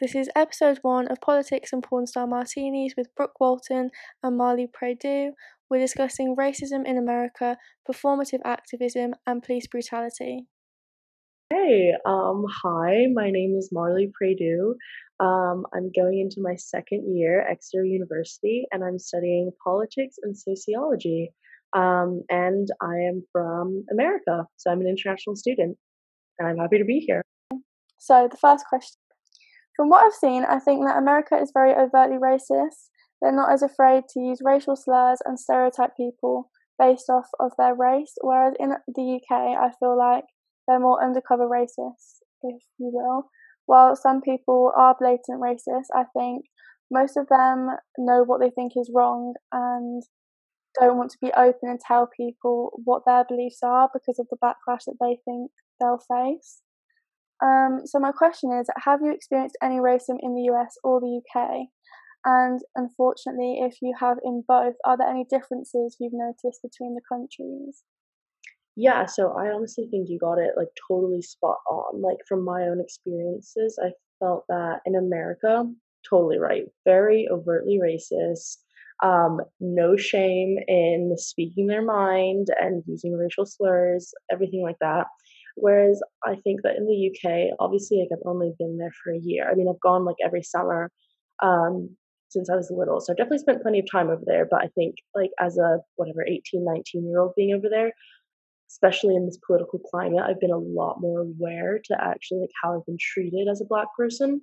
This is episode one of Politics and Pornstar Martinis with Brooke Walton and Marley Predu. We're discussing racism in America, performative activism, and police brutality. Hey, um, hi, my name is Marley Predu. Um, I'm going into my second year at Exeter University and I'm studying politics and sociology. Um, and I am from America, so I'm an international student and I'm happy to be here. So, the first question From what I've seen, I think that America is very overtly racist. They're not as afraid to use racial slurs and stereotype people based off of their race, whereas in the UK, I feel like they're more undercover racists, if you will. While some people are blatant racists, I think most of them know what they think is wrong and don't want to be open and tell people what their beliefs are because of the backlash that they think they'll face. Um, so my question is, have you experienced any racism in the US or the UK? And unfortunately, if you have in both, are there any differences you've noticed between the countries? Yeah, so I honestly think you got it like totally spot on. Like from my own experiences, I felt that in America, totally right, very overtly racist. Um, no shame in speaking their mind and using racial slurs, everything like that. Whereas I think that in the UK, obviously, like I've only been there for a year. I mean, I've gone like every summer um, since I was little, so I've definitely spent plenty of time over there. But I think like as a whatever 18, 19 year old being over there, especially in this political climate, I've been a lot more aware to actually like how I've been treated as a black person.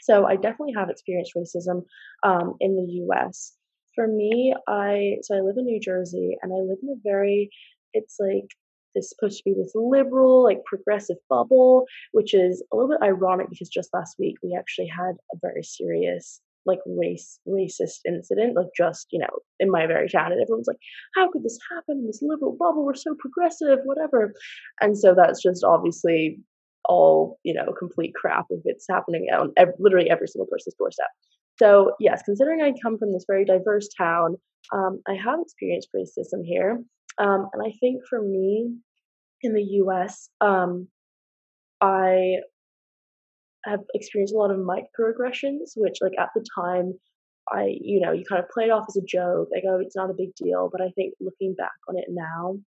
So I definitely have experienced racism um, in the U.S. For me, I so I live in New Jersey, and I live in a very it's like this supposed to be this liberal, like progressive bubble, which is a little bit ironic because just last week we actually had a very serious like race racist incident, like just, you know, in my very town. And everyone's like, how could this happen this liberal bubble? We're so progressive, whatever. And so that's just obviously all, you know, complete crap if it's happening on ev- literally every single person's doorstep. So, yes, considering I come from this very diverse town, um, I have experienced racism here. Um, and I think for me in the US, um, I have experienced a lot of microaggressions, which like at the time I, you know, you kind of play it off as a joke, like, oh, it's not a big deal. But I think looking back on it now,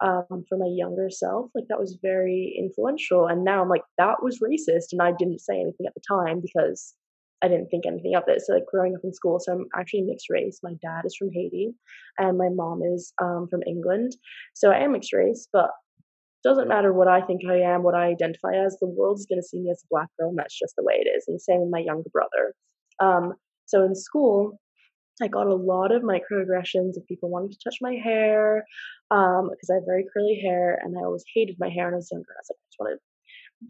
um, for my younger self, like that was very influential. And now I'm like, that was racist. And I didn't say anything at the time because I didn't think anything of it. So like growing up in school, so I'm actually mixed race. My dad is from Haiti and my mom is um, from England. So I am mixed race, but doesn't matter what I think I am, what I identify as, the world's going to see me as a black girl, and that's just the way it is. And the same with my younger brother. Um, so in school, I got a lot of microaggressions if people wanted to touch my hair because um, I have very curly hair, and I always hated my hair when I was younger. I was like, I just want to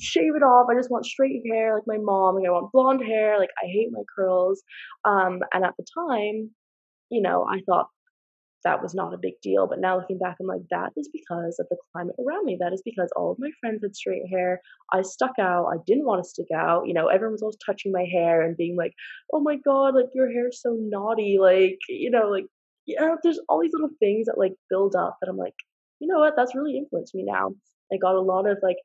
shave it off. I just want straight hair like my mom. Like I want blonde hair. Like I hate my curls. Um, and at the time, you know, I thought that was not a big deal. But now looking back, I'm like, that is because of the climate around me. That is because all of my friends had straight hair. I stuck out. I didn't want to stick out. You know, everyone was always touching my hair and being like, oh my God, like your hair's so naughty. Like, you know, like, yeah, there's all these little things that like build up that I'm like, you know what, that's really influenced me now. I got a lot of like,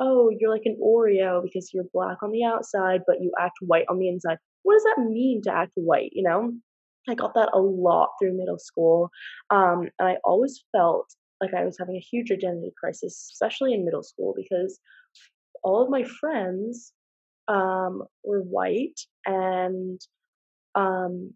oh, you're like an Oreo because you're black on the outside, but you act white on the inside. What does that mean to act white? You know? I got that a lot through middle school. Um, and I always felt like I was having a huge identity crisis, especially in middle school, because all of my friends um, were white and um,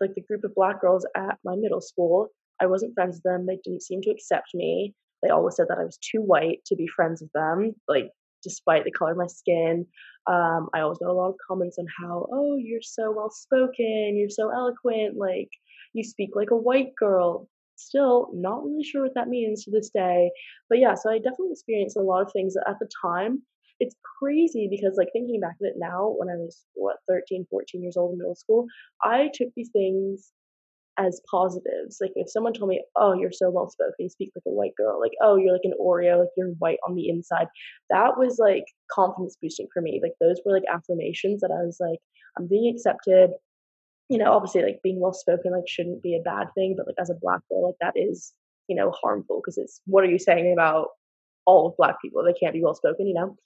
like the group of black girls at my middle school, I wasn't friends with them. They didn't seem to accept me. They always said that I was too white to be friends with them. Like despite the color of my skin. Um, I always got a lot of comments on how, oh, you're so well spoken, you're so eloquent, like you speak like a white girl. Still, not really sure what that means to this day. But yeah, so I definitely experienced a lot of things at the time. It's crazy because, like, thinking back at it now, when I was, what, 13, 14 years old in middle school, I took these things as positives. Like if someone told me, "Oh, you're so well spoken, you speak like a white girl," like, "Oh, you're like an Oreo, like you're white on the inside," that was like confidence boosting for me. Like those were like affirmations that I was like, "I'm being accepted." You know, obviously, like being well spoken like shouldn't be a bad thing, but like as a black girl, like that is you know harmful because it's what are you saying about all of black people? They can't be well spoken, you know.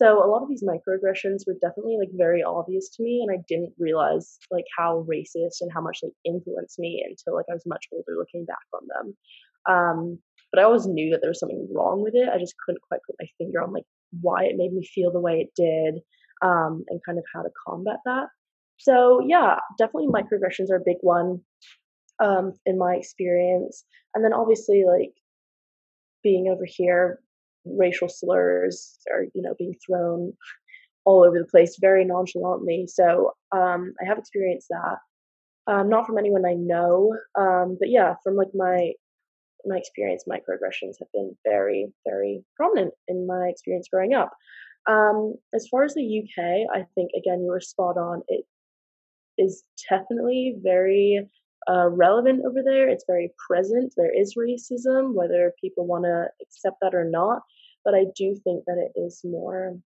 So a lot of these microaggressions were definitely like very obvious to me, and I didn't realize like how racist and how much they influenced me until like I was much older, looking back on them. Um, but I always knew that there was something wrong with it. I just couldn't quite put my finger on like why it made me feel the way it did, um, and kind of how to combat that. So yeah, definitely microaggressions are a big one um, in my experience. And then obviously like being over here, racial slurs are you know being thrown all over the place very nonchalantly. So um, I have experienced that. Um, not from anyone I know, um, but yeah, from like my my experience, microaggressions have been very, very prominent in my experience growing up. Um, as far as the UK, I think again you were spot on. It is definitely very uh, relevant over there. It's very present. There is racism, whether people want to accept that or not. But I do think that it is more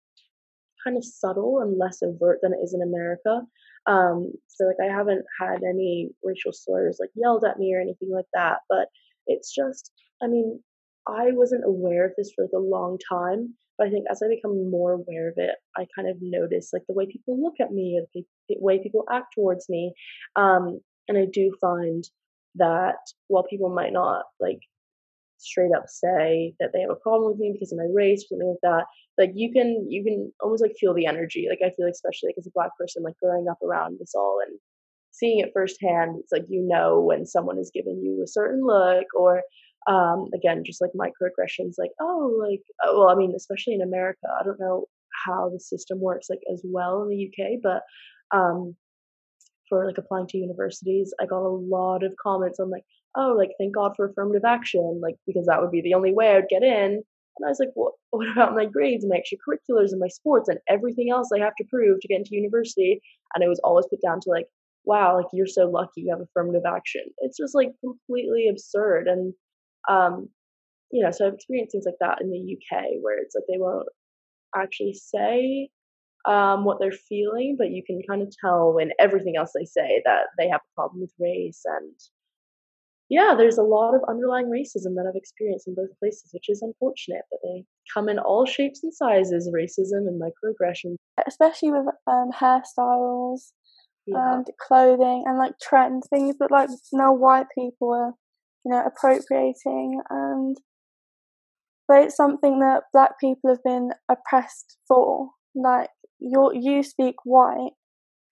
kind of subtle and less overt than it is in America. Um, so like I haven't had any racial slurs like yelled at me or anything like that. But it's just, I mean, I wasn't aware of this for like a long time. But I think as I become more aware of it, I kind of notice like the way people look at me or the, way people act towards me. Um, and I do find that while people might not like straight up say that they have a problem with me because of my race or something like that, like you can you can almost like feel the energy. Like I feel like especially like as a black person, like growing up around this all and seeing it firsthand, it's like you know when someone is giving you a certain look or um again just like microaggressions like oh like oh, well i mean especially in america i don't know how the system works like as well in the uk but um for like applying to universities, I got a lot of comments on like, oh, like thank God for affirmative action, like because that would be the only way I would get in. And I was like, what, what about my grades and my extracurriculars and my sports and everything else I have to prove to get into university? And it was always put down to like, wow, like you're so lucky you have affirmative action. It's just like completely absurd. And, um, you know, so I've experienced things like that in the UK where it's like they won't actually say um, what they're feeling, but you can kind of tell in everything else they say that they have a problem with race. And yeah, there's a lot of underlying racism that I've experienced in both places, which is unfortunate. But they come in all shapes and sizes racism and microaggressions. Especially with um, hairstyles yeah. and clothing and like trend things that like now white people are, you know, appropriating and but it's something that black people have been oppressed for. Like you you speak white,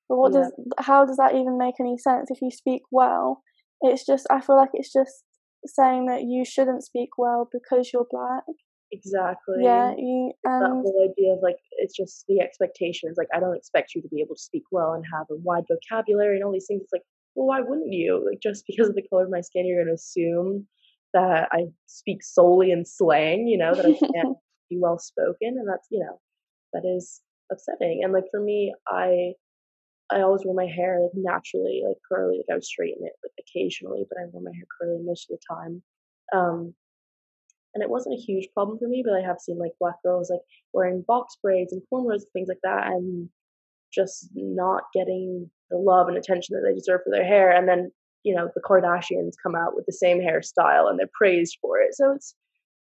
but what yeah. does how does that even make any sense? If you speak well, it's just I feel like it's just saying that you shouldn't speak well because you're black. Exactly. Yeah, you and that whole idea of like it's just the expectations. Like I don't expect you to be able to speak well and have a wide vocabulary and all these things. It's like, well, why wouldn't you? Like just because of the color of my skin, you're gonna assume that I speak solely in slang. You know that I can't be well spoken, and that's you know that is upsetting. And like for me, I I always wore my hair like naturally, like curly. Like I would straighten it like occasionally, but I wore my hair curly most of the time. Um, and it wasn't a huge problem for me, but I have seen like black girls like wearing box braids and cornrows and things like that, and just not getting the love and attention that they deserve for their hair. And then you know the Kardashians come out with the same hairstyle and they're praised for it. So it's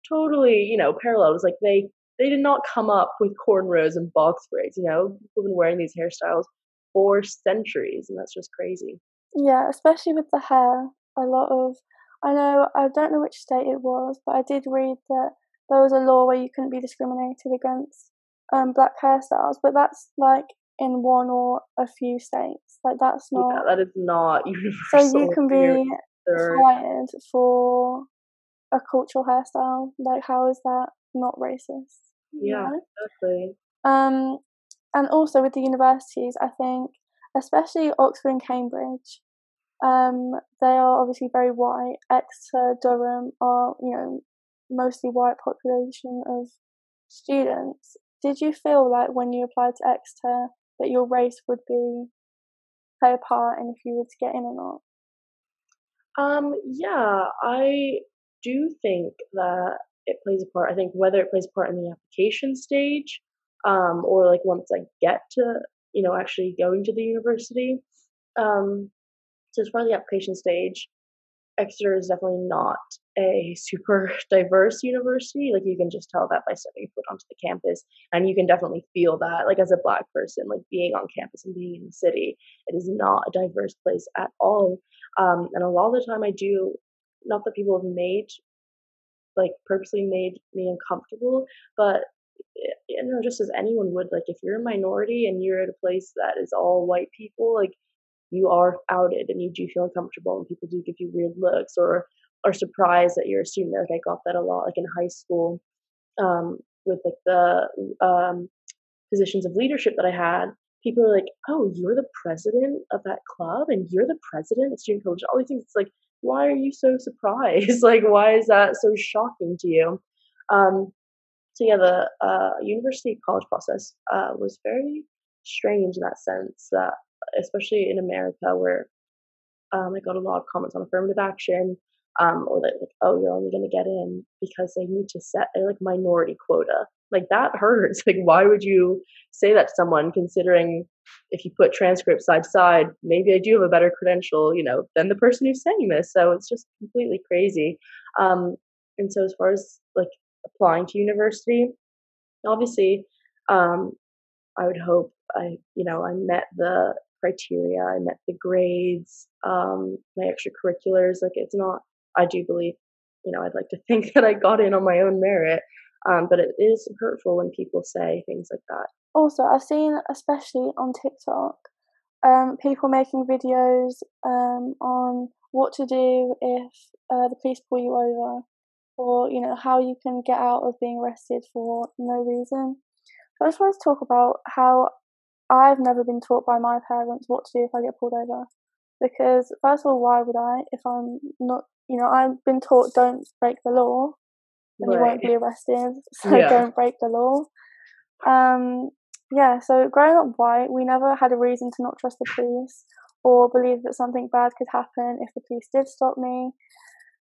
totally you know parallel. It's like they they did not come up with cornrows and box braids. You know, people have been wearing these hairstyles for centuries, and that's just crazy. Yeah, especially with the hair. A lot of I know I don't know which state it was, but I did read that there was a law where you couldn't be discriminated against um, black hairstyles, but that's like in one or a few states. Like that's not. Yeah, that is not universal. So you can be fired for a cultural hairstyle. Like, how is that not racist? Yeah, exactly. Um, and also with the universities, I think, especially Oxford and Cambridge, um, they are obviously very white. Exeter, Durham are, you know, mostly white population of students. Did you feel like when you applied to Exeter that your race would be play a part in if you were to get in or not? Um, yeah, I do think that it plays a part. I think whether it plays a part in the application stage, um, or like once I get to, you know, actually going to the university. Um, so as far as the application stage, Exeter is definitely not a super diverse university. Like you can just tell that by stepping foot onto the campus, and you can definitely feel that. Like as a black person, like being on campus and being in the city, it is not a diverse place at all. Um, and a lot of the time, I do not that people have made like purposely made me uncomfortable, but eh, you know, just as anyone would, like if you're a minority and you're at a place that is all white people, like you are outed and you do feel uncomfortable and people do give you weird looks or are surprised that you're a student. Like I got that a lot, like in high school, um, with like the um, positions of leadership that I had. People are like, "Oh, you're the president of that club, and you're the president of student college." All these things. It's like, why are you so surprised? like, why is that so shocking to you? Um, so yeah, the uh, university college process uh, was very strange in that sense. That especially in America, where um, I got a lot of comments on affirmative action, um, or that like, oh, you're only going to get in because they need to set a like minority quota. Like that hurts. Like, why would you say that to someone? Considering if you put transcripts side to side, maybe I do have a better credential, you know, than the person who's saying this. So it's just completely crazy. Um, and so as far as like applying to university, obviously, um, I would hope I, you know, I met the criteria, I met the grades, um, my extracurriculars. Like it's not, I do believe, you know, I'd like to think that I got in on my own merit. Um, but it is hurtful when people say things like that. Also, I've seen, especially on TikTok, um, people making videos um, on what to do if uh, the police pull you over, or you know how you can get out of being arrested for no reason. So I just wanted to talk about how I've never been taught by my parents what to do if I get pulled over. Because, first of all, why would I if I'm not, you know, I've been taught don't break the law and right. you won't be arrested, so yeah. don't break the law. Um, yeah, so growing up white, we never had a reason to not trust the police or believe that something bad could happen if the police did stop me.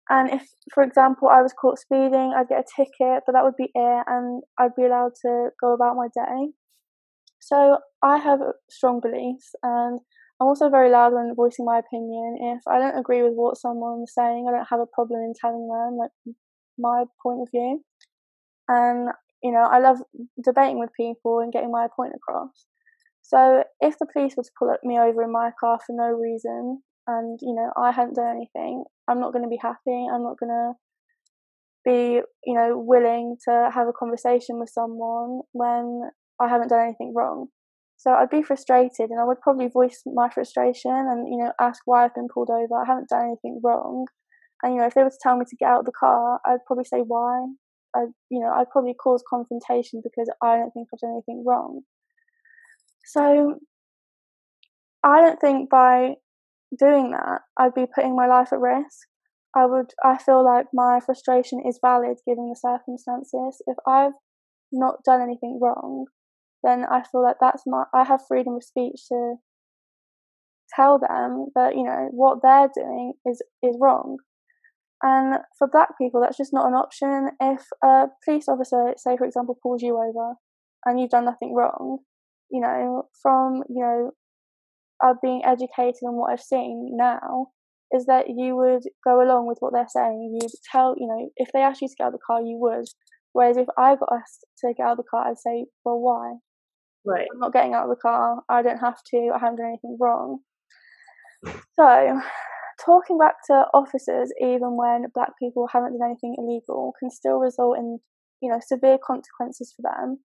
And if, for example, I was caught speeding, I'd get a ticket, but that would be it, and I'd be allowed to go about my day. So I have strong beliefs, and I'm also very loud when voicing my opinion. If I don't agree with what someone's saying, I don't have a problem in telling them like my point of view. And you know, I love debating with people and getting my point across. So if the police were to pull me over in my car for no reason, and you know I hadn't done anything, I'm not going to be happy. I'm not going to be, you know, willing to have a conversation with someone when I haven't done anything wrong. So I'd be frustrated and I would probably voice my frustration and, you know, ask why I've been pulled over. I haven't done anything wrong. And, you know, if they were to tell me to get out of the car, I'd probably say why. I, you know, I'd probably cause confrontation because I don't think I've done anything wrong. So I don't think by doing that, I'd be putting my life at risk. I would, I feel like my frustration is valid given the circumstances. If I've not done anything wrong, then I feel like that's my I have freedom of speech to tell them that you know what they're doing is is wrong. And for black people, that's just not an option. If a police officer, say for example, pulls you over and you've done nothing wrong, you know, from you know, uh, being educated on what I've seen now, is that you would go along with what they're saying. You'd tell, you know, if they asked you to get out of the car, you would. Whereas if I got asked to get out of the car, I'd say, well, why? Right. I'm not getting out of the car. I don't have to. I haven't done anything wrong. So, talking back to officers, even when black people haven't done anything illegal, can still result in, you know, severe consequences for them.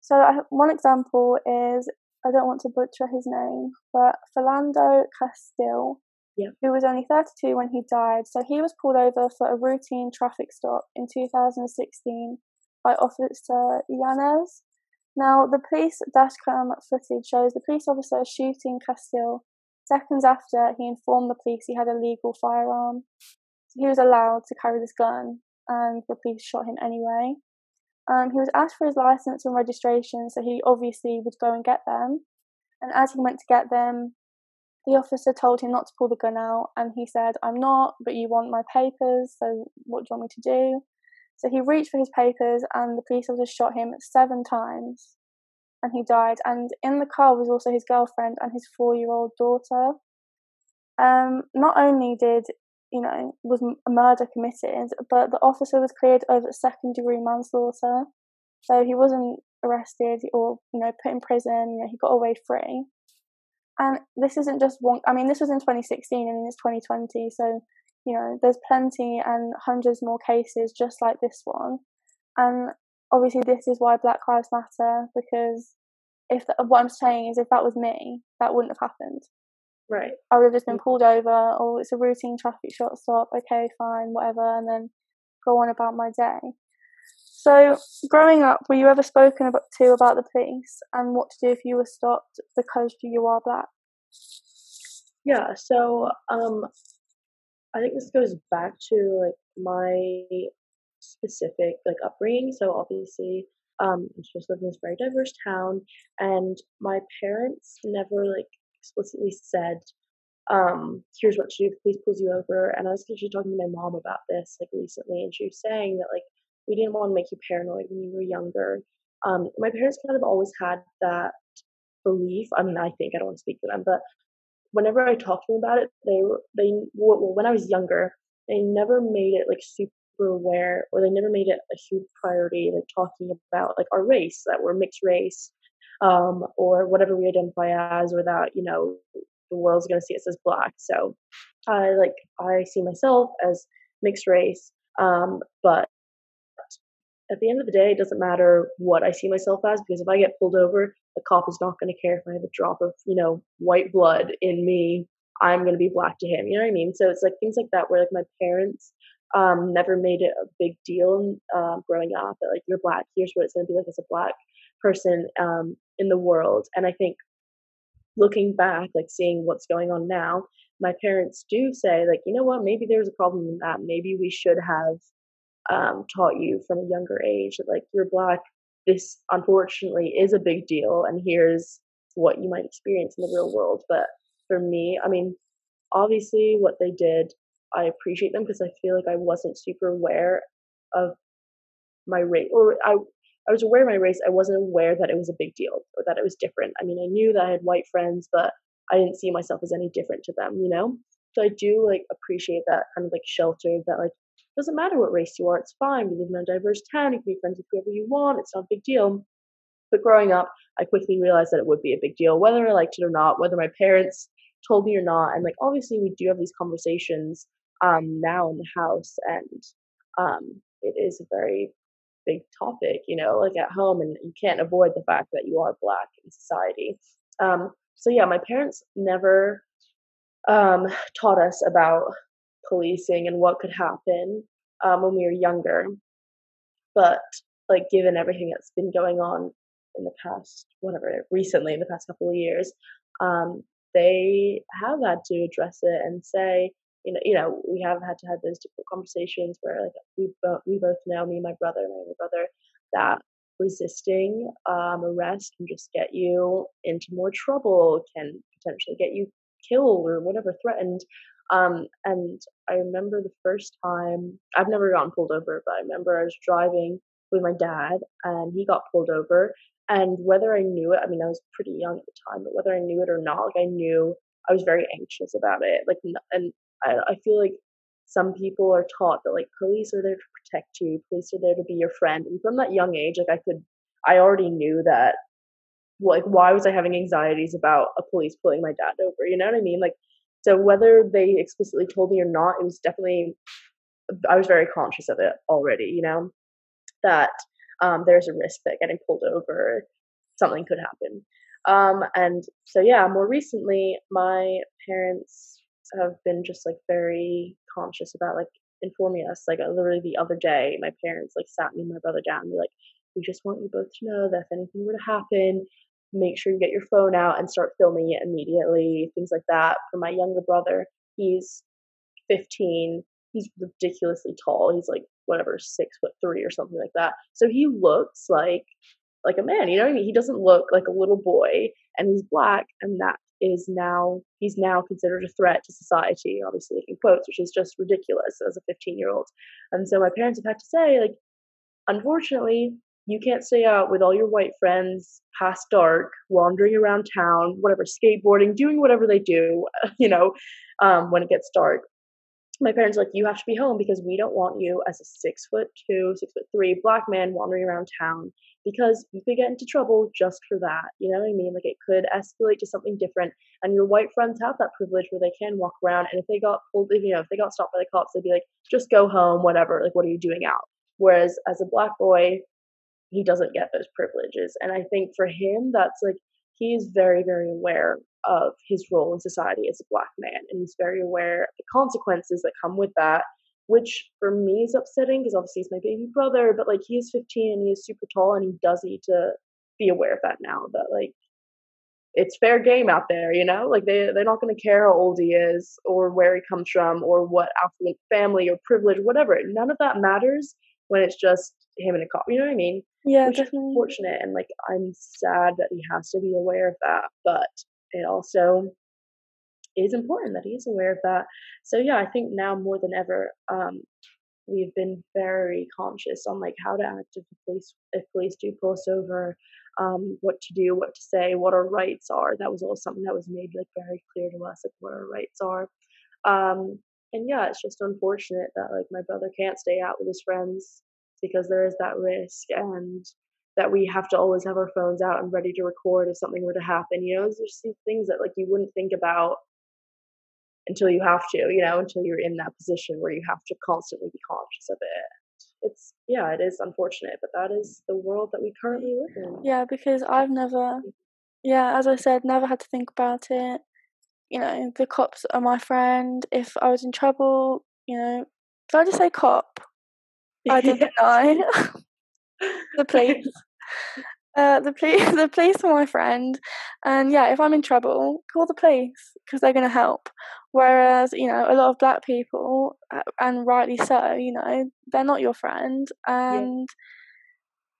So, I, one example is I don't want to butcher his name, but Philando Castile, yeah. who was only 32 when he died. So, he was pulled over for a routine traffic stop in 2016 by Officer Yanez. Now, the police dashcam footage shows the police officer shooting Castile seconds after he informed the police he had a legal firearm. He was allowed to carry this gun, and the police shot him anyway. Um, he was asked for his license and registration, so he obviously would go and get them. And as he went to get them, the officer told him not to pull the gun out, and he said, I'm not, but you want my papers, so what do you want me to do? So he reached for his papers, and the police officer shot him seven times, and he died. And in the car was also his girlfriend and his four-year-old daughter. Um, not only did you know, was a murder committed, but the officer was cleared of second degree manslaughter. So he wasn't arrested or, you know, put in prison, you know, he got away free. And this isn't just one, I mean, this was in 2016 and it's 2020. So, you know, there's plenty and hundreds more cases just like this one. And obviously, this is why Black Lives Matter, because if the, what I'm saying is, if that was me, that wouldn't have happened. Right. I would have just been pulled over, or oh, it's a routine traffic shot stop, okay, fine, whatever, and then go on about my day. So, growing up, were you ever spoken about, to about the police and what to do if you were stopped because you are black? Yeah, so um, I think this goes back to like my specific like upbringing. So obviously, um, I just lived in this very diverse town, and my parents never like explicitly said, um, here's what to do police pulls you over. And I was actually talking to my mom about this like recently, and she was saying that like we didn't want to make you paranoid when you were younger. Um, my parents kind of always had that belief. I mean, I think I don't want to speak for them, but whenever I talked to them about it, they were they well when I was younger, they never made it like super aware, or they never made it a huge priority, like talking about like our race that we're mixed race um, or whatever we identify as, or that you know the world's going to see us as black. So I like I see myself as mixed race, um, but at the end of the day, it doesn't matter what I see myself as because if I get pulled over, the cop is not going to care if I have a drop of you know white blood in me. I'm going to be black to him. You know what I mean? So it's like things like that where like my parents um, never made it a big deal uh, growing up that like you're black. Here's what it's going to be like as a black person um, in the world. And I think looking back, like seeing what's going on now, my parents do say, like, you know what, maybe there's a problem in that. Maybe we should have um, taught you from a younger age that, like, you're black. This unfortunately is a big deal, and here's what you might experience in the real world. But for me, I mean, obviously, what they did, I appreciate them because I feel like I wasn't super aware of my race, or I I was aware of my race. I wasn't aware that it was a big deal or that it was different. I mean, I knew that I had white friends, but I didn't see myself as any different to them, you know? So I do like appreciate that kind of like shelter that like doesn't matter what race you are, it's fine. We live in a diverse town, you can be friends with whoever you want, it's not a big deal. But growing up, I quickly realized that it would be a big deal, whether I liked it or not, whether my parents told me or not. And like obviously we do have these conversations um now in the house and um it is a very big topic, you know, like at home, and you can't avoid the fact that you are black in society. Um, so yeah, my parents never um, taught us about policing and what could happen um, when we were younger. But like, given everything that's been going on in the past, whatever, recently in the past couple of years, um, they have had to address it and say, you know, you know, we have had to have those difficult conversations where like we both we both know me, and my brother, my older brother, that resisting um, arrest can just get you into more trouble, can potentially get you killed or whatever threatened. Um, and I remember the first time I've never gotten pulled over, but I remember I was driving with my dad and he got pulled over. And whether I knew it, I mean, I was pretty young at the time, but whether I knew it or not, like I knew I was very anxious about it. Like, and I, I feel like some people are taught that like police are there to protect you, police are there to be your friend. And from that young age, like I could, I already knew that, like, why was I having anxieties about a police pulling my dad over? You know what I mean? Like, so whether they explicitly told me or not, it was definitely, I was very conscious of it already, you know, that um, there's a risk that getting pulled over, something could happen. Um, and so, yeah, more recently, my parents have been just like very conscious about like informing us. Like uh, literally the other day, my parents like sat me and my brother down and be like, we just want you both to know that if anything were to happen, make sure you get your phone out and start filming it immediately. Things like that. For my younger brother, he's 15. He's ridiculously tall. He's like whatever, six foot three or something like that. So he looks like like a man. You know what I mean? He doesn't look like a little boy, and he's black, and that is now he's now considered a threat to society obviously in quotes which is just ridiculous as a 15 year old and so my parents have had to say like unfortunately you can't stay out with all your white friends past dark wandering around town whatever skateboarding doing whatever they do you know um, when it gets dark. My parents are like, you have to be home because we don't want you as a six foot two, six foot three black man wandering around town because you could get into trouble just for that. You know what I mean? Like it could escalate to something different. And your white friends have that privilege where they can walk around. And if they got pulled, you know, if they got stopped by the cops, they'd be like, just go home, whatever. Like, what are you doing out? Whereas as a black boy, he doesn't get those privileges. And I think for him, that's like, he is very, very aware of his role in society as a black man. And he's very aware of the consequences that come with that which for me is upsetting because obviously he's my baby brother, but like he is 15 and he is super tall and he does need to be aware of that now that like it's fair game out there, you know? Like they they're not gonna care how old he is or where he comes from or what affluent family or privilege, whatever. None of that matters when it's just him and a cop. You know what I mean? Yeah, Which definitely. is unfortunate and like I'm sad that he has to be aware of that, but it also is important that he is aware of that. So yeah, I think now more than ever, um, we've been very conscious on like how to act if police if police do pull us over, um, what to do, what to say, what our rights are. That was all something that was made like very clear to us, like what our rights are. Um, and yeah, it's just unfortunate that like my brother can't stay out with his friends because there is that risk and that we have to always have our phones out and ready to record if something were to happen. You know, there's these things that like you wouldn't think about until you have to, you know, until you're in that position where you have to constantly be conscious of it. It's yeah, it is unfortunate, but that is the world that we currently live in. Yeah, because I've never, yeah, as I said, never had to think about it. You know, the cops are my friend. If I was in trouble, you know, did I just say cop? I didn't deny the police. Uh, the police, the police are my friend, and yeah, if I'm in trouble, call the police because they're going to help. Whereas, you know, a lot of black people, uh, and rightly so, you know, they're not your friend, and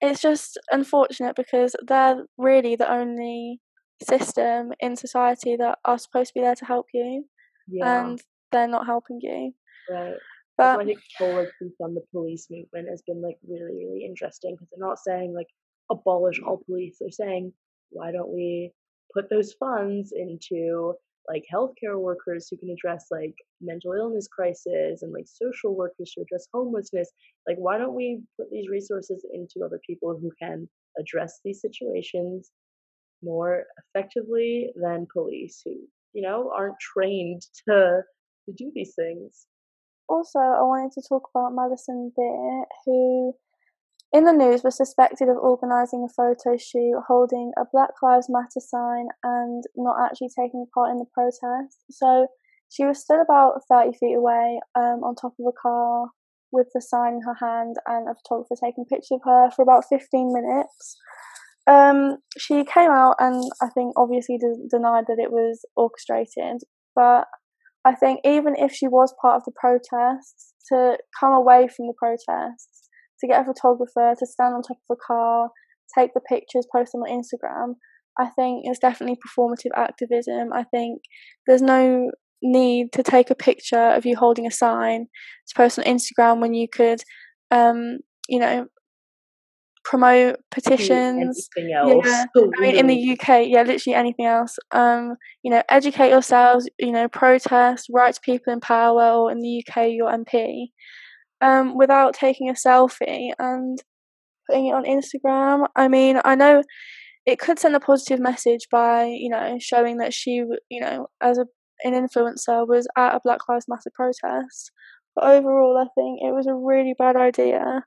yeah. it's just unfortunate because they're really the only system in society that are supposed to be there to help you, yeah. and they're not helping you. Right. But I think whole like on the police movement has been like really, really interesting because they're not saying like abolish all police. They're saying, why don't we put those funds into like healthcare workers who can address like mental illness crisis and like social workers to address homelessness? Like, why don't we put these resources into other people who can address these situations more effectively than police who, you know, aren't trained to to do these things? Also, I wanted to talk about Madison Beer, who in the news was suspected of organising a photo shoot holding a Black Lives Matter sign and not actually taking part in the protest. So she was still about 30 feet away um, on top of a car with the sign in her hand and a photographer taking pictures of her for about 15 minutes. Um, she came out and I think obviously de- denied that it was orchestrated, but I think even if she was part of the protests, to come away from the protests to get a photographer to stand on top of a car, take the pictures, post them on Instagram, I think it's definitely performative activism. I think there's no need to take a picture of you holding a sign to post on Instagram when you could, um, you know, promote petitions. Yeah, I mean, in the UK, yeah, literally anything else. Um, you know, educate yourselves. You know, protest, write to people in power, or in the UK, your MP um, without taking a selfie and putting it on Instagram. I mean, I know it could send a positive message by you know showing that she, you know, as a an influencer was at a Black Lives Matter protest. But overall, I think it was a really bad idea,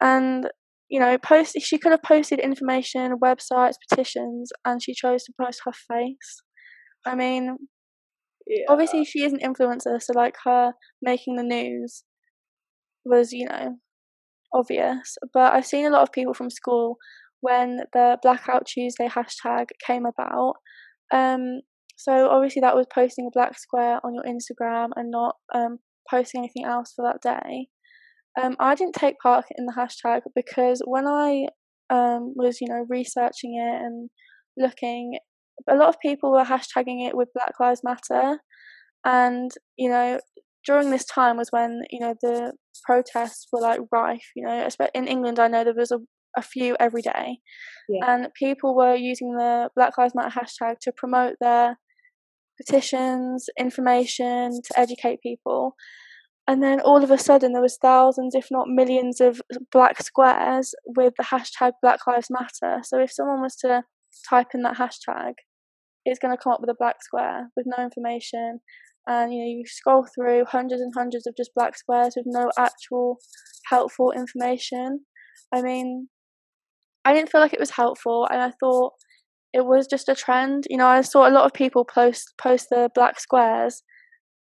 and you know, post she could have posted information, websites, petitions, and she chose to post her face. I mean, yeah. obviously she is an influencer, so like her making the news was, you know, obvious. But I've seen a lot of people from school when the Blackout Tuesday hashtag came about. Um, so obviously that was posting a black square on your Instagram and not um, posting anything else for that day. Um, I didn't take part in the hashtag because when I um, was, you know, researching it and looking, a lot of people were hashtagging it with Black Lives Matter, and you know, during this time was when you know the protests were like rife. You know, in England, I know there was a, a few every day, yeah. and people were using the Black Lives Matter hashtag to promote their petitions, information, to educate people. and then all of a sudden there was thousands if not millions of black squares with the hashtag black lives matter so if someone was to type in that hashtag it's going to come up with a black square with no information. And you know you scroll through hundreds and hundreds of just black squares with no actual helpful information. I mean i didn't feel like it was helpful and i thought it was just a trend. You know i saw a lot of people post post the black squares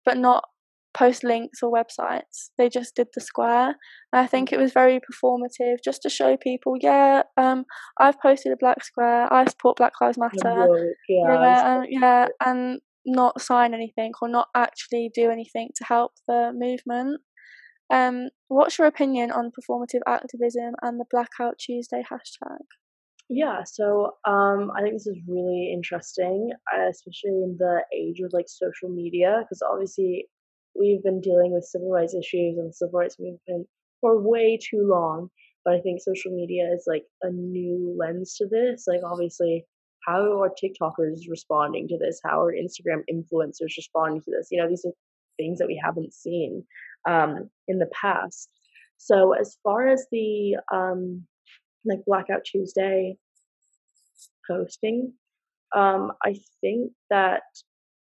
but not post links or websites. They just did the square. And I think it was very performative just to show people, yeah, um, I've posted a black square, I support Black Lives Matter. Yeah, yeah, and, yeah, and not sign anything or not actually do anything to help the movement. Um, what's your opinion on performative activism and the Blackout Tuesday hashtag? Yeah, so um, I think this is really interesting, especially in the age of like social media, because obviously we've been dealing with civil rights issues and civil rights movement for way too long. But I think social media is like a new lens to this. Like, obviously, how are TikTokers responding to this? How are Instagram influencers responding to this? You know, these are things that we haven't seen um, in the past. So, as far as the um, like Blackout Tuesday posting, um, I think that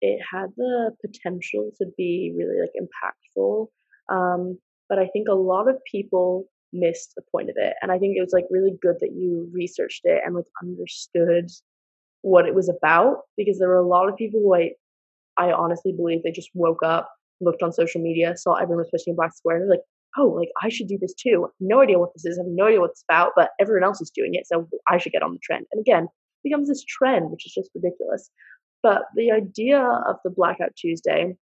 it had the potential to be really like impactful. Um, but I think a lot of people missed the point of it. And I think it was like really good that you researched it and like understood what it was about because there were a lot of people who I, I honestly believe they just woke up, looked on social media, saw everyone was posting Black Square, and they're like, oh, like I should do this too. No idea what this is, I have no idea what it's about, but everyone else is doing it, so I should get on the trend. And again, becomes this trend, which is just ridiculous. But the idea of the Blackout Tuesday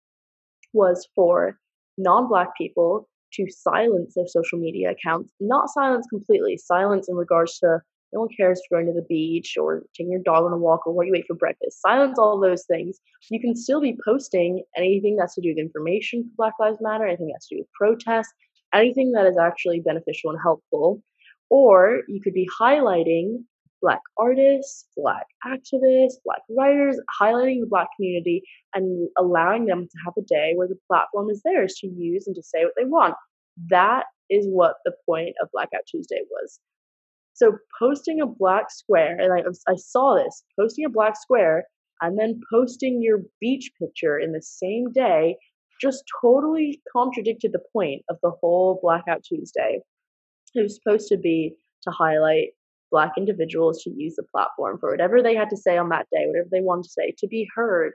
was for non black people to silence their social media accounts, not silence completely, silence in regards to no one cares you're going to the beach or taking your dog on a walk or what you ate for breakfast. Silence all those things. You can still be posting anything that's to do with information for Black Lives Matter, anything that's to do with protests, anything that is actually beneficial and helpful. Or you could be highlighting Black artists, Black activists, Black writers, highlighting the Black community and allowing them to have a day where the platform is theirs to use and to say what they want. That is what the point of Blackout Tuesday was. So posting a black square, and I, I saw this, posting a black square and then posting your beach picture in the same day just totally contradicted the point of the whole Blackout Tuesday. It was supposed to be to highlight Black individuals to use the platform for whatever they had to say on that day, whatever they wanted to say, to be heard.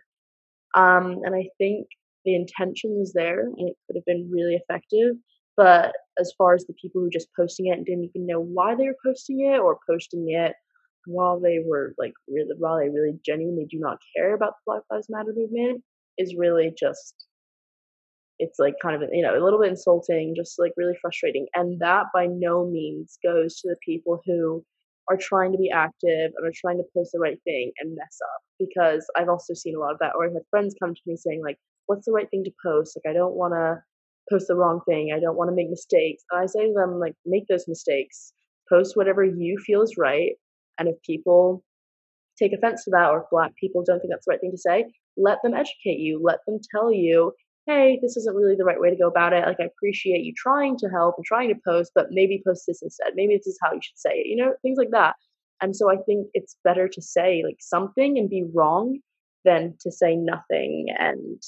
Um, and I think the intention was there and it could have been really effective. But as far as the people who just posting it and didn't even know why they were posting it or posting it while they were like really while they really genuinely do not care about the Black Lives Matter movement is really just it's like kind of you know a little bit insulting just like really frustrating and that by no means goes to the people who are trying to be active and are trying to post the right thing and mess up because I've also seen a lot of that or I've had friends come to me saying like what's the right thing to post? Like I don't want to post the wrong thing. I don't want to make mistakes. And I say to them like make those mistakes. Post whatever you feel is right and if people take offense to that or if black people don't think that's the right thing to say let them educate you. Let them tell you hey, this isn't really the right way to go about it. Like, I appreciate you trying to help and trying to post, but maybe post this instead. Maybe this is how you should say it, you know, things like that. And so I think it's better to say like something and be wrong than to say nothing and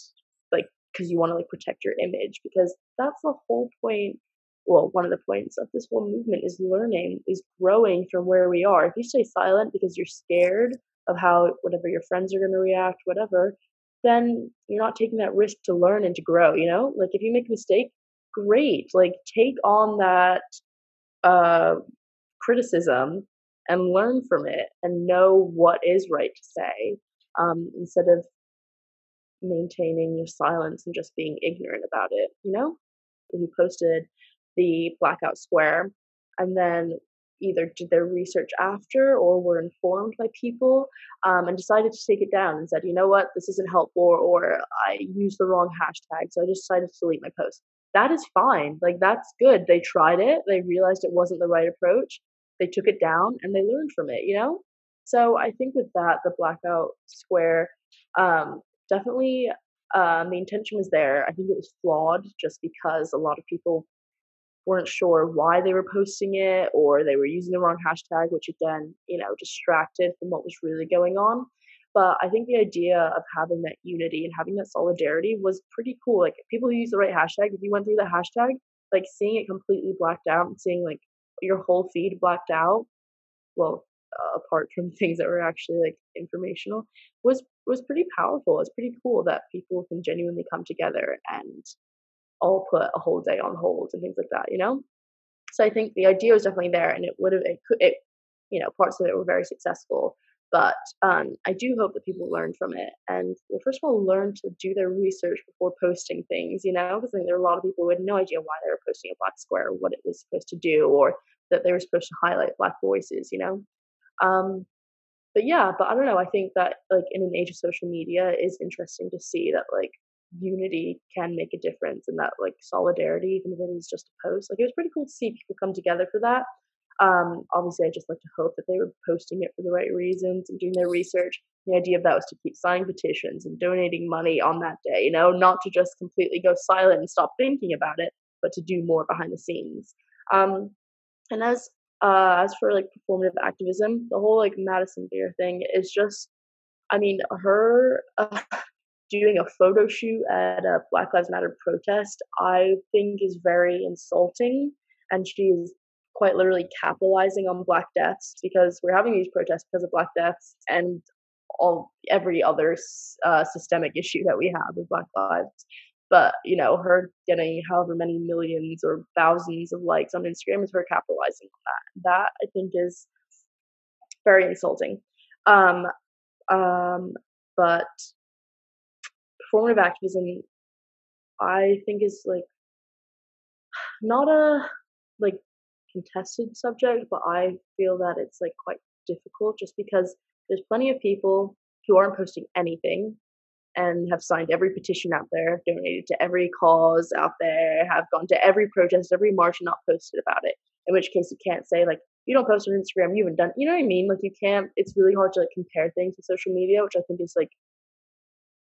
like, because you want to like protect your image, because that's the whole point. Well, one of the points of this whole movement is learning, is growing from where we are. If you stay silent because you're scared of how whatever your friends are going to react, whatever, then you're not taking that risk to learn and to grow, you know? Like if you make a mistake, great. Like take on that uh criticism and learn from it and know what is right to say um instead of maintaining your silence and just being ignorant about it, you know? We posted the blackout square and then either did their research after or were informed by people um, and decided to take it down and said, you know what, this isn't helpful, or, I used the wrong hashtag, so I just decided to delete my post. That is fine. Like, that's good. They tried it, they realized it wasn't the right approach, they took it down, and they learned from it, you know? So I think with that, the Blackout Square um, definitely Um, the intention was there. I think it was flawed just because a lot of people weren't sure why they were posting it or they were using the wrong hashtag, which again, you know, distracted from what was really going on. But I think the idea of having that unity and having that solidarity was pretty cool. Like people who use the right hashtag, if you went through the hashtag, like seeing it completely blacked out and seeing like your whole feed blacked out, well, uh, apart from things that were actually like informational, was was pretty powerful. It's pretty cool that people can genuinely come together and all put a whole day on hold and things like that, you know? So I think the idea was definitely there and it would have, it could, it, you know, parts of it were very successful. But um, I do hope that people learn from it and, well, first of all, learn to do their research before posting things, you know, because I think there are a lot of people who had no idea why they were posting a black square or what it was supposed to do or that they were supposed to highlight black voices, you know. Um, but yeah, but I don't know. I think that like in an age of social media, it is interesting to see that like unity can make a difference and that like solidarity, even if it is just a post. Like it was pretty cool to see people come together for that. Um, obviously, I just like to hope that they were posting it for the right reasons and doing their research. The idea of that was to keep signing petitions and donating money on that day, you know, not to just completely go silent and stop thinking about it, but to do more behind the scenes. Um, and as uh, as for like performative activism, the whole like Madison Beer thing is just, I mean, her uh, doing a photo shoot at a Black Lives Matter protest, I think is very insulting. And she is quite literally capitalizing on Black deaths because we're having these protests because of Black deaths and all every other uh, systemic issue that we have with Black lives. But you know, her getting however many millions or thousands of likes on Instagram is her capitalizing on that. That I think is very insulting. Um, um, but performative activism i think is like not a like contested subject but i feel that it's like quite difficult just because there's plenty of people who aren't posting anything and have signed every petition out there donated to every cause out there have gone to every protest every march and not posted about it. In which case you can't say like you don't post on instagram you haven't done you know what i mean? Like you can't it's really hard to like compare things with social media which i think is like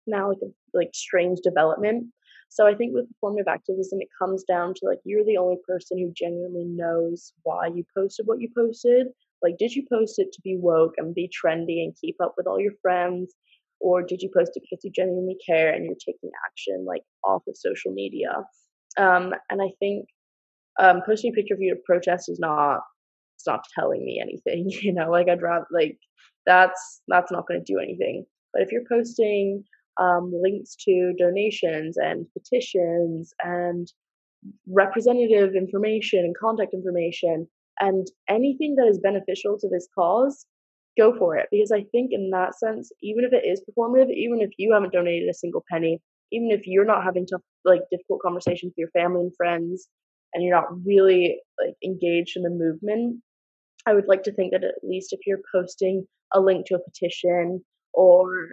now like a like strange development. So I think with performative activism, it comes down to like you're the only person who genuinely knows why you posted what you posted. Like, did you post it to be woke and be trendy and keep up with all your friends? Or did you post it because you genuinely care and you're taking action like off of social media? Um, and I think um, posting a picture of you at protest is not it's not telling me anything, you know, like I'd rather like that's that's not gonna do anything. But if you're posting um, links to donations and petitions and representative information and contact information and anything that is beneficial to this cause go for it. Because i think in that sense even if it is performative even if you haven't donated a single penny even if you're not having tough like difficult conversations with your family and friends and you're not really like engaged in the movement i would like to think that at least if you're posting a link to a petition or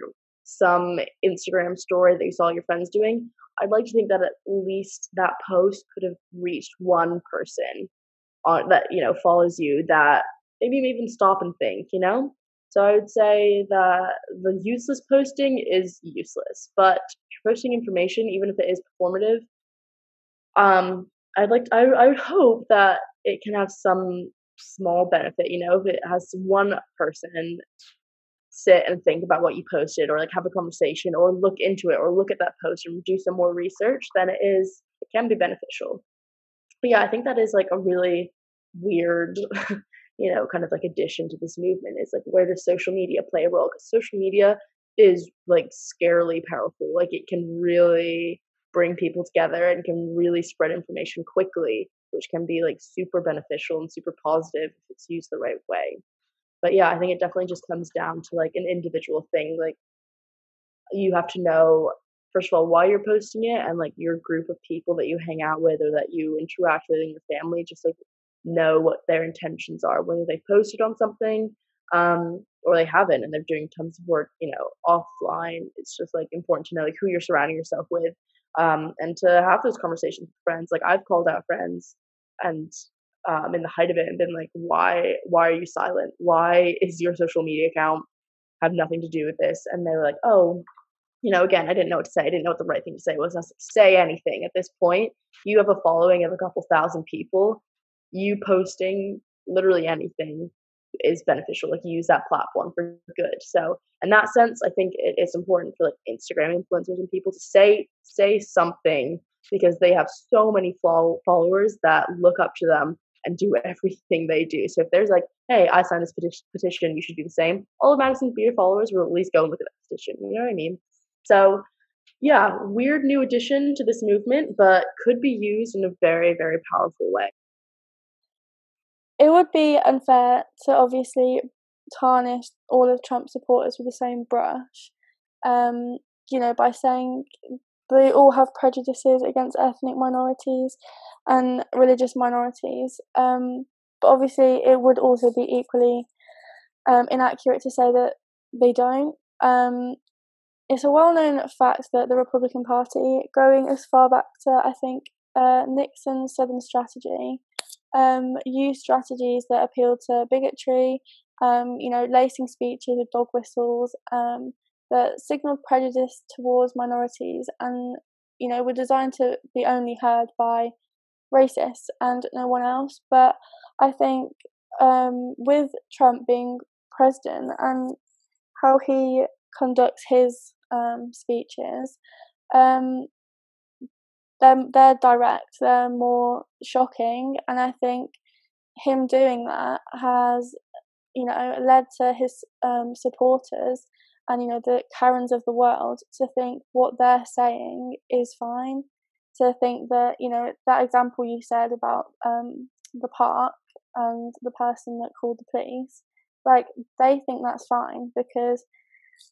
some Instagram story that you saw your friends doing, I'd like to think that at least that post could have reached one person on that you know follows you that maybe you even stop and think, you know. So I would say that the useless posting is useless, but posting information, even if it is performative, um, I'd like to, I I would hope that it can have some small benefit. You know, if it has one person sit and think about what you posted or like have a conversation or look into it or look at that post and do some more research, then it is it can be beneficial. But yeah, I think that is like a really weird, you know, kind of like addition to this movement is like where does social media play a role? Because social media is like scarily powerful. Like it can really bring people together and can really spread information quickly, which can be like super beneficial and super positive if it's used the right way but yeah i think it definitely just comes down to like an individual thing like you have to know first of all why you're posting it and like your group of people that you hang out with or that you interact with in your family just like know what their intentions are whether they posted on something um, or they haven't and they're doing tons of work you know offline. It's just like important to know like who you're surrounding yourself with um, and to have those conversations with friends. Like i've called out friends and um, in the height of it and been like, why, why are you silent? Why is your social media account have nothing to do with this? And they were like, oh, you know, again, I didn't know what to say. I didn't know what the right thing to say was. I was like, say anything at this point. You have a following of a couple thousand people. You posting literally anything is beneficial. Like use that platform for good. So in that sense, I think it, it's important for like Instagram influencers and people to say say something because they have so many follow- followers that look up to them and do everything they do. So if there's like, hey, I signed this petition, you should do the same. All of Madison Beer followers will at least go and look at that petition. You know what I mean? So yeah, weird new addition to this movement, but could be used in a very, very powerful way. It would be unfair to obviously tarnish all of Trump's supporters with the same brush. Um, you know, by saying they all have prejudices against ethnic minorities and religious minorities. Um, but obviously, it would also be equally um, inaccurate to say that they don't. Um, it's a well-known fact that the Republican Party, going as far back to I think uh, Nixon's Southern Strategy, um, used strategies that appealed to bigotry, um, you know, lacing speeches with dog whistles, um, that signaled prejudice towards minorities, and you know, were designed to be only heard by racists and no one else. But I think um, with Trump being president and how he conducts his um, speeches, um, they're, they're direct, they're more shocking, and I think him doing that has, you know, led to his um, supporters and you know the Karens of the world to think what they're saying is fine. To think that you know that example you said about um, the park and the person that called the police, like they think that's fine because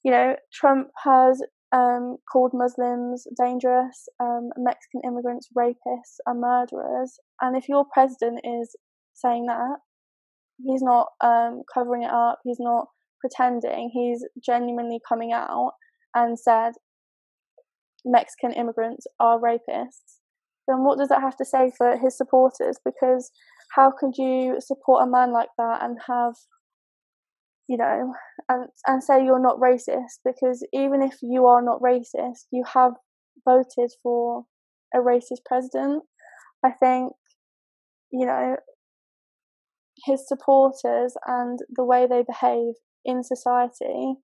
you know Trump has um, called Muslims dangerous, um, Mexican immigrants rapists and murderers. And if your president is saying that, he's not um, covering it up, he's not pretending, he's genuinely coming out and said Mexican immigrants are rapists, then what does that have to say for his supporters? Because how could you support a man like that and have you know, and and say you're not racist because even if you are not racist, you have voted for a racist president. I think, you know, his supporters and the way they behave in society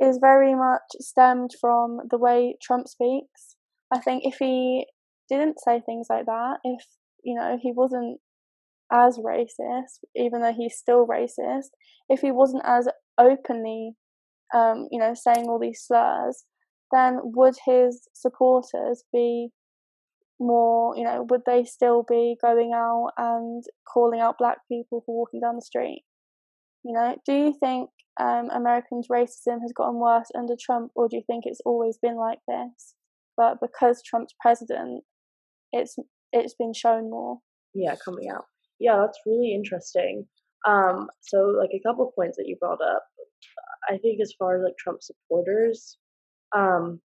is very much stemmed from the way Trump speaks. I think if he didn't say things like that, if you know he wasn't as racist, even though he's still racist, if he wasn't as openly, um, you know, saying all these slurs, then would his supporters be more, you know, would they still be going out and calling out black people for walking down the street? You know, do you think um, Americans' racism has gotten worse under Trump, or do you think it's always been like this? But because Trump's president, it's it's been shown more. Yeah, coming out. Yeah, that's really interesting. Um, so like a couple points that you brought up. I think as far as like Trump supporters, um,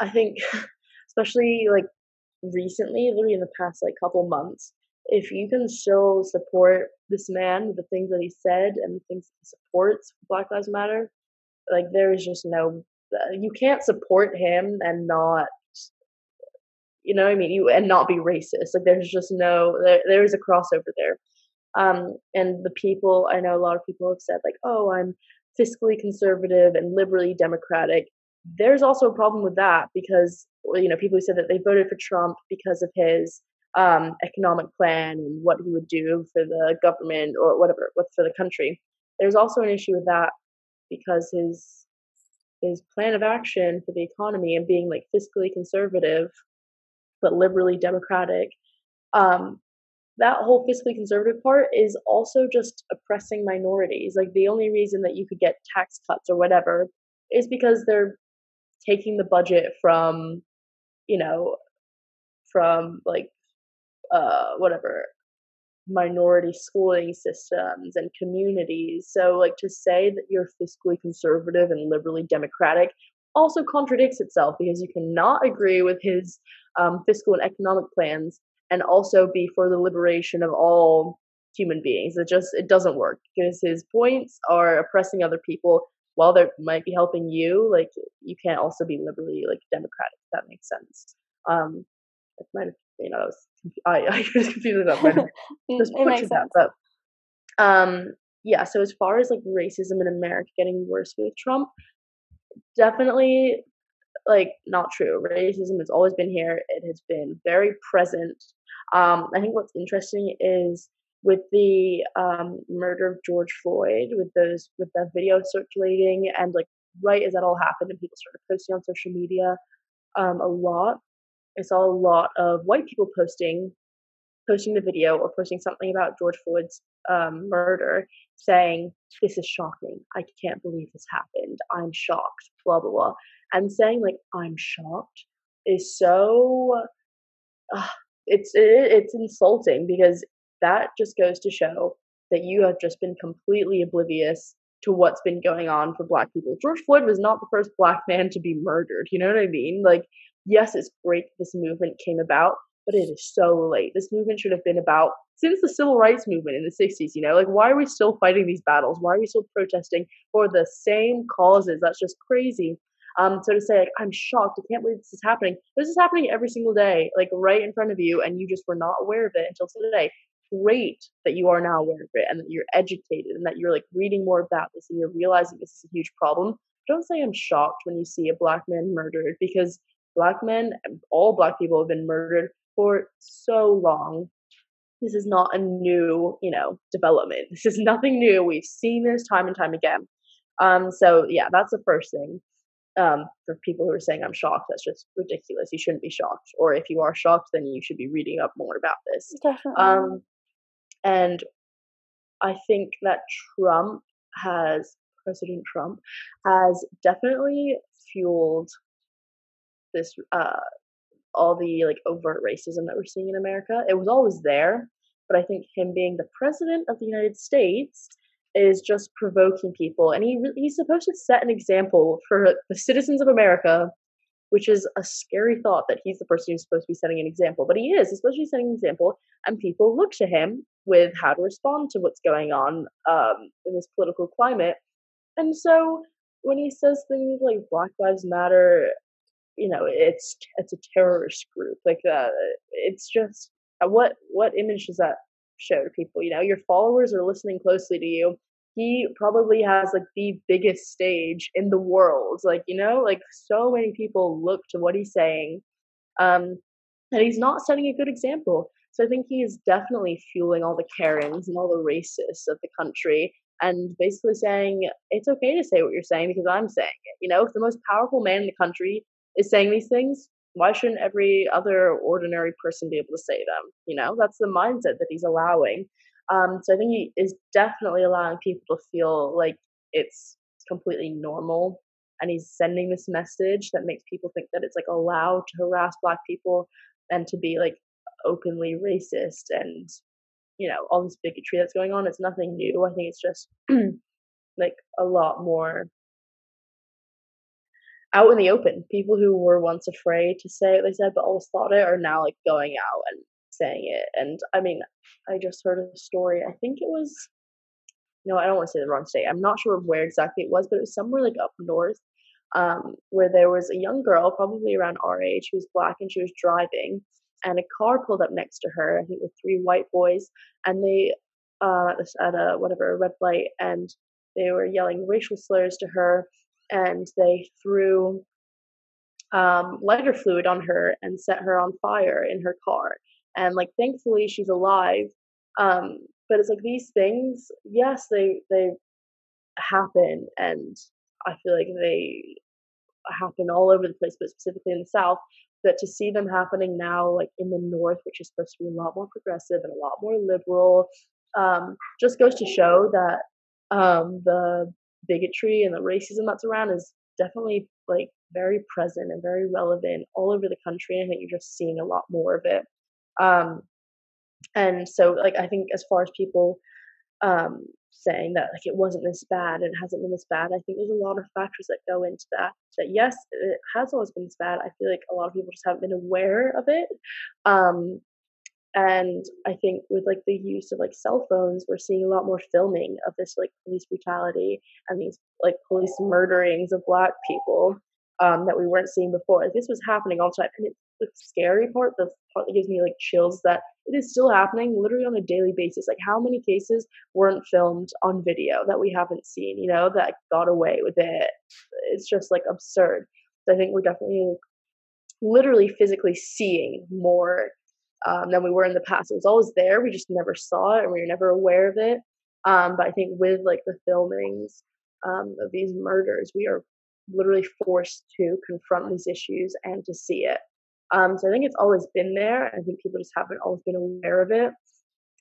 I think especially like recently, literally in the past like couple months, if you can still support this man the things that he said and the things he supports Black Lives Matter, like there is just no you can't support him and not you know I mean you and not be racist. Like there's just no there, there is a crossover there. Um, and the people, I know a lot of people have said, like, oh, I'm fiscally conservative and liberally democratic. There's also a problem with that because, you know, people who said that they voted for Trump because of his um, economic plan and what he would do for the government or whatever, what for the country. There's also an issue with that because his his plan of action for the economy and being like fiscally conservative but liberally democratic um, that whole fiscally conservative part is also just oppressing minorities. Like the only reason that you could get tax cuts or whatever is because they're taking the budget from, you know, from like uh whatever minority schooling systems and communities. So like to say that you're fiscally conservative and liberally democratic also contradicts itself because you cannot agree with his um, fiscal and economic plans and also be for the liberation of all human beings. It just it doesn't work because his points are oppressing other people while they might be helping you, like you can't also be liberally like democratic. If that makes sense. Um, it might have, you know, I was I, I was confused about that. makes sense. That, but um, yeah. So as far as like racism in America getting worse with Trump, definitely like not true. Racism has always been here. It has been very present. Um, I think what's interesting is with the um, murder of George Floyd, with those with that video circulating, and like right as that all happened, and people started posting on social media um, a lot. I saw a lot of white people posting posting the video or posting something about George Floyd's um, murder, saying, This is shocking. I can't believe this happened. I'm shocked, blah, blah, blah. And saying, like, I'm shocked is so. Uh, it's it, it's insulting because that just goes to show that you have just been completely oblivious to what's been going on for black people. George Floyd was not the first black man to be murdered. You know what I mean? Like, yes, it's great this movement came about, but it is so late. This movement should have been about since the civil rights movement in the 60s, you know, like why are we still fighting these battles? Why are we still protesting for the same causes? That's just crazy. Um, so to say, like, I'm shocked, I can't believe this is happening. This is happening every single day, like right in front of you, and you just were not aware of it until today. Great that you are now aware of it and that you're educated and that you're like reading more about this and you're realizing this is a huge problem. Don't say I'm shocked when you see a black man murdered because black men, all black people have been murdered for so long. This is not a new, you know, development. This is nothing new. We've seen this time and time again. Um, so yeah, that's the first thing. Um, for people who are saying I'm shocked, that's just ridiculous. You shouldn't be shocked. Or if you are shocked, then you should be reading up more about this. Definitely. Um, and I think that Trump has President Trump has definitely fueled this uh, all the like overt racism that we're seeing in America. It was always there, but I think him being the president of the United States is just provoking people, and he he's supposed to set an example for the citizens of America, which is a scary thought that he's the person who's supposed to be setting an example. But he is. Be setting an example, and people look to him with how to respond to what's going on um, in this political climate. And so when he says things like Black Lives Matter you know it's it's a terrorist group like uh, it's just uh, what what image does that show to people? You know your followers are listening closely to you. He probably has like the biggest stage in the world like you know like so many people look to what he's saying um and he's not setting a good example. So i think he is definitely fueling all the karens and all the racists of the country and basically saying it's okay to say what you're saying because i'm saying it you know? If the most powerful man in the country is saying these things, why shouldn't every other ordinary person be able to say them? You know, that's the mindset that he's allowing. Um, so I think he is definitely allowing people to feel like it's completely normal. And he's sending this message that makes people think that it's like allowed to harass black people and to be like openly racist and, you know, all this bigotry that's going on. It's nothing new. I think it's just like a lot more out in the open. People who were once afraid to say what they said but always thought it are now like going out and saying it. And I mean, I just heard a story. I think it was no, I don't want to say the wrong state. I'm not sure where exactly it was, but it was somewhere like up north, um, where there was a young girl, probably around our age, who was black and she was driving, and a car pulled up next to her. I think with three white boys, and they uh, at a whatever a red light, and they were yelling racial slurs to her and they threw um, lighter fluid on her and set her on fire in her car. And like, thankfully, she's alive. Um, but it's like these things, yes, they they happen, and I feel like they happen all over the place, but specifically in the South. But to see them happening now, like in the North, which is supposed to be a lot more progressive and a lot more liberal, um, just goes to show that um, the bigotry and the racism that's around is definitely like very present and very relevant all over the country. I think you're just seeing a lot more of it. Um, and so, like, I think as far as people um, saying that like it wasn't this bad and it hasn't been this bad, I think there's a lot of factors that go into that. That yes, it has always been this bad. I feel like a lot of people just haven't been aware of it. Um, and I think with like the use of like cell phones, we're seeing a lot more filming of this like police brutality and these like police murderings of black people um, that we weren't seeing before. Like, this was happening all the time, and the scary part, the part that gives me like chills, that it is still happening literally on a daily basis. Like how many cases weren't filmed on video that we haven't seen, you know, that got away with it. It's just like absurd. So I think we're definitely literally physically seeing more um, than we were in the past. It was always there. We just never saw it and we were never aware of it. Um, but I think with like the filmings um, of these murders, we are literally forced to confront these issues and to see it. Um, so I think it's always been there. I think people just haven't always been aware of it.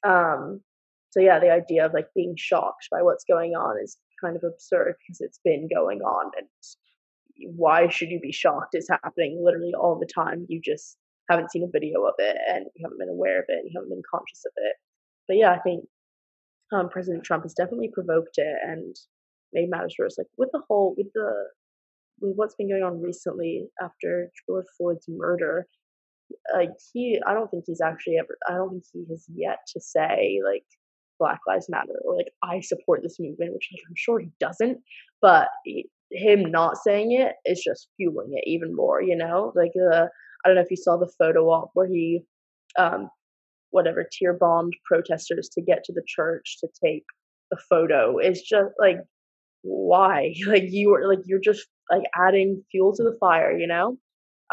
Um, so yeah, the idea of like being shocked by what's going on is kind of absurd because it's been going on and why should you be shocked? It's happening literally all the time. You just haven't seen a video of it and you haven't been aware of it and you haven't been conscious of it. But yeah, I think um, President Trump has definitely provoked it and made matters worse. Like with the whole, with the, with what's been going on recently after George Floyd's murder, like he, I don't think he's actually ever, I don't think he has yet to say like Black Lives Matter or like I support this movement, which like, I'm sure he doesn't, but he, him not saying it is just fueling it even more, you know? Like uh I don't know if you saw the photo op where he um whatever tear bombed protesters to get to the church to take the photo. It's just like why? Like you are like you're just like adding fuel to the fire, you know?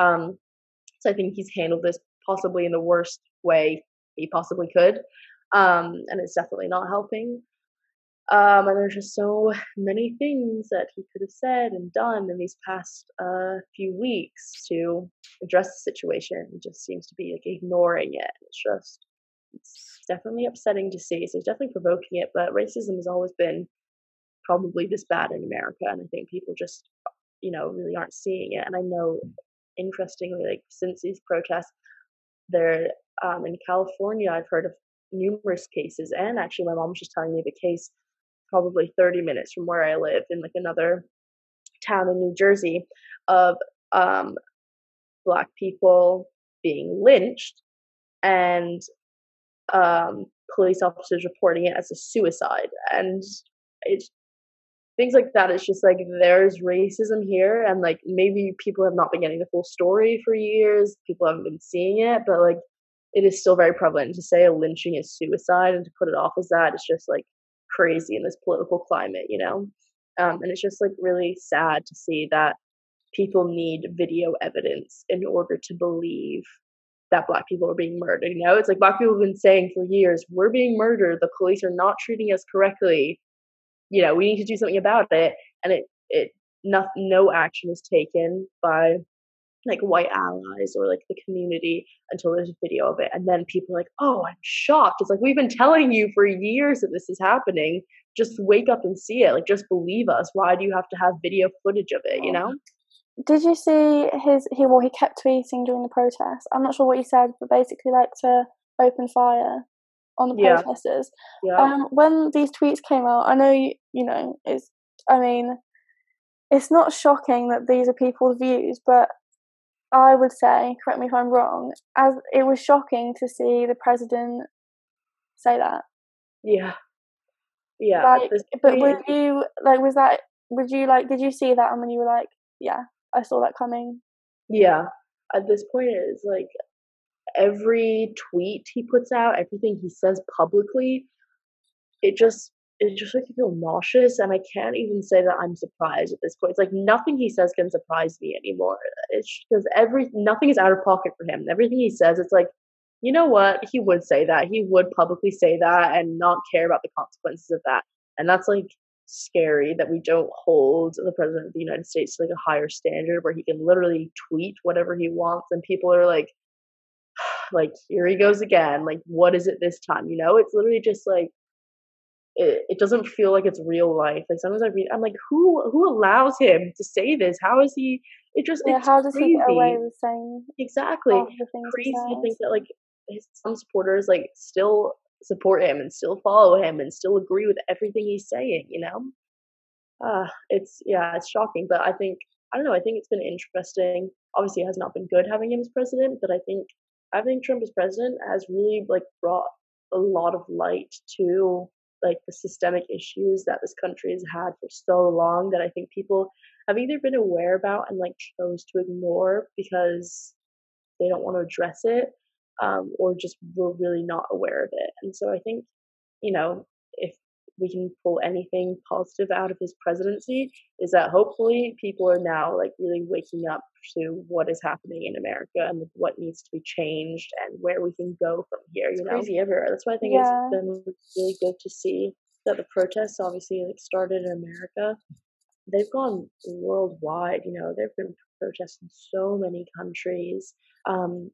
Um so I think he's handled this possibly in the worst way he possibly could. Um and it's definitely not helping. Um, and there's just so many things that he could have said and done in these past uh, few weeks to address the situation. He just seems to be like ignoring it. It's just, it's definitely upsetting to see. So he's definitely provoking it. But racism has always been probably this bad in America, and I think people just, you know, really aren't seeing it. And I know, interestingly, like since these protests, there um, in California, I've heard of numerous cases, and actually, my mom was just telling me the case probably 30 minutes from where I live in like another town in New Jersey of um, black people being lynched and um, police officers reporting it as a suicide. And it's things like that. It's just like there's racism here, and like maybe people have not been getting the full story for years. People haven't been seeing it, but like it is still very prevalent to say a lynching is suicide and to put it off as that. It's just like crazy in this political climate, you know? Um, and it's just like really sad to see that people need video evidence in order to believe that black people are being murdered. You know, it's like black people have been saying for years, we're being murdered. The police are not treating us correctly. You know, we need to do something about it. And it, it, no, no action is taken by like white allies or like the community until there's a video of it and then people are like oh i'm shocked. It's like we've been telling you for years that this is happening. Just wake up and see it. Like just believe us. Why do you have to have video footage of it? You know? Did you see his he well he kept tweeting during the protest i'm not sure what he said but basically like to open fire on the protesters. Yeah. yeah. um when these tweets came out i know you, you know it's i mean it's not shocking that these are people's views but I would say, correct me if I'm wrong, as it was shocking to see the president say that. Yeah. Yeah. Like, but were you like was that would you like did you see that and when you were like, Yeah, I saw that coming? Yeah. At this point it's like every tweet he puts out, everything he says publicly, it just it just makes me feel nauseous and I can't even say that I'm surprised at this point. It's like nothing he says can surprise me anymore. It's because every nothing is out of pocket for him. Everything he says, it's like, you know what? He would say that. He would publicly say that and not care about the consequences of that. And that's like scary that we don't hold the president of the United States to like a higher standard where he can literally tweet whatever he wants and people are like like here he goes again. Like what is it this time? You know, it's literally just like it, it doesn't feel like it's real life. Like sometimes I read, I'm like, who who allows him to say this? How is he? It just yeah. how does crazy. he get away with saying exactly crazy to think that like his, some supporters like still support him and still follow him and still agree with everything he's saying. You know, uh, it's yeah, it's shocking. But I think I don't know. I think it's been interesting. Obviously, it has not been good having him as president, but I think having Trump as president has really like brought a lot of light to like the systemic issues that this country has had for so long that I think people have either been aware about and like chose to ignore because they don't want to address it um, or just were really not aware of it. And so I think, you know, we can pull anything positive out of his presidency, is that hopefully people are now like really waking up to what is happening in America and what needs to be changed and where we can go from here. You know, crazy everywhere. That's why I think yeah. it's been really good to see that the protests obviously like started in America. They've gone worldwide. You know, there've been protests in so many countries. Um,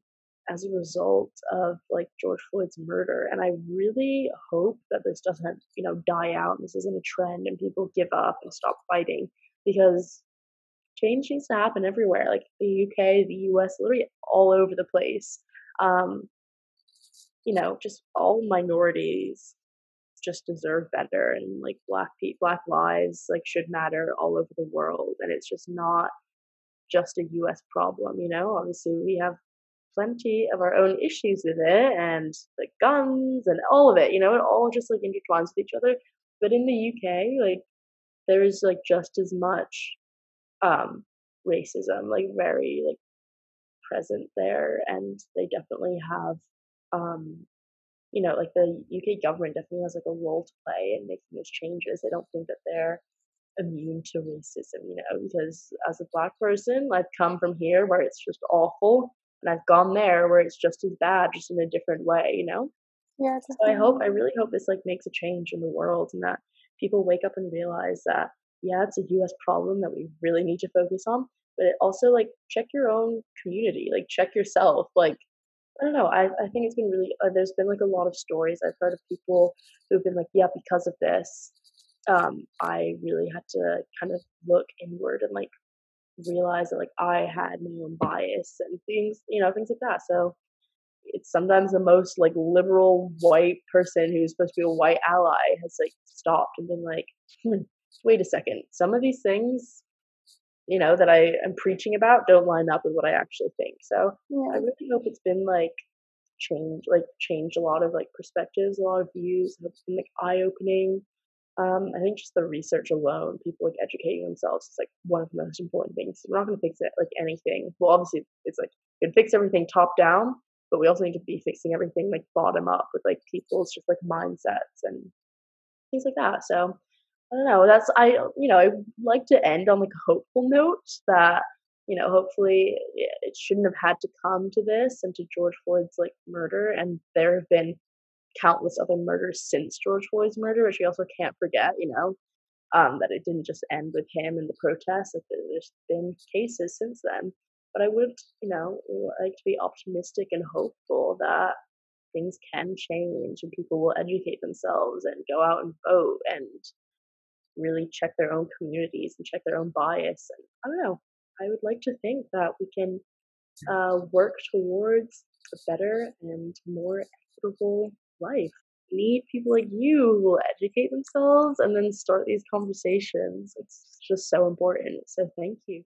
as a result of like George Floyd's murder. And I really hope that this doesn't, you know, die out and this isn't a trend and people give up and stop fighting because change needs to happen everywhere, like the UK, the US, literally all over the place. Um, you know, just all minorities just deserve better and like black people black lives like should matter all over the world and it's just not just a US problem, you know. Obviously we have plenty of our own issues with it and the guns and all of it, you know, it all just like intertwines with each other. But in the UK, like there is like just as much um racism, like very like present there and they definitely have um you know, like the UK government definitely has like a role to play in making those changes. I don't think that they're immune to racism, you know, because as a black person, I've come from here where it's just awful and I've gone there where it's just as bad, just in a different way, you know? Yeah. So I hope, I really hope this like makes a change in the world and that people wake up and realize that, yeah, it's a US problem that we really need to focus on, but it also like check your own community, like check yourself. Like, I don't know. I, I think it's been really, uh, there's been like a lot of stories I've heard of people who've been like, yeah, because of this, um, I really had to kind of look inward and like realize that like I had my own bias and things, you know, things like that. So it's sometimes the most like liberal white person who's supposed to be a white ally has like stopped and been like, hmm, wait a second, some of these things, you know, that I am preaching about don't line up with what I actually think. So yeah. I really hope it's been like change, like change a lot of like perspectives, a lot of views. Hope it's been like eye opening. Um, I think just the research alone, people like educating themselves is like one of the most important things. We're not going to fix it like anything. Well, obviously, it's like it fix everything top down, but we also need to be fixing everything like bottom up with like people's just like mindsets and things like that. So I don't know. That's I you know I like to end on like a hopeful note that you know hopefully it shouldn't have had to come to this and to George Floyd's like murder, and there have been countless other murders since George Floyd's murder, which we also can't forget, you know, um, that it didn't just end with him and the protests, there's been cases since then. But I would, you know, like to be optimistic and hopeful that things can change and people will educate themselves and go out and vote and really check their own communities and check their own bias. And I don't know, I would like to think that we can uh, work towards a better and more equitable life. need people like you who will educate themselves and then start these conversations. It's just so important. So thank you.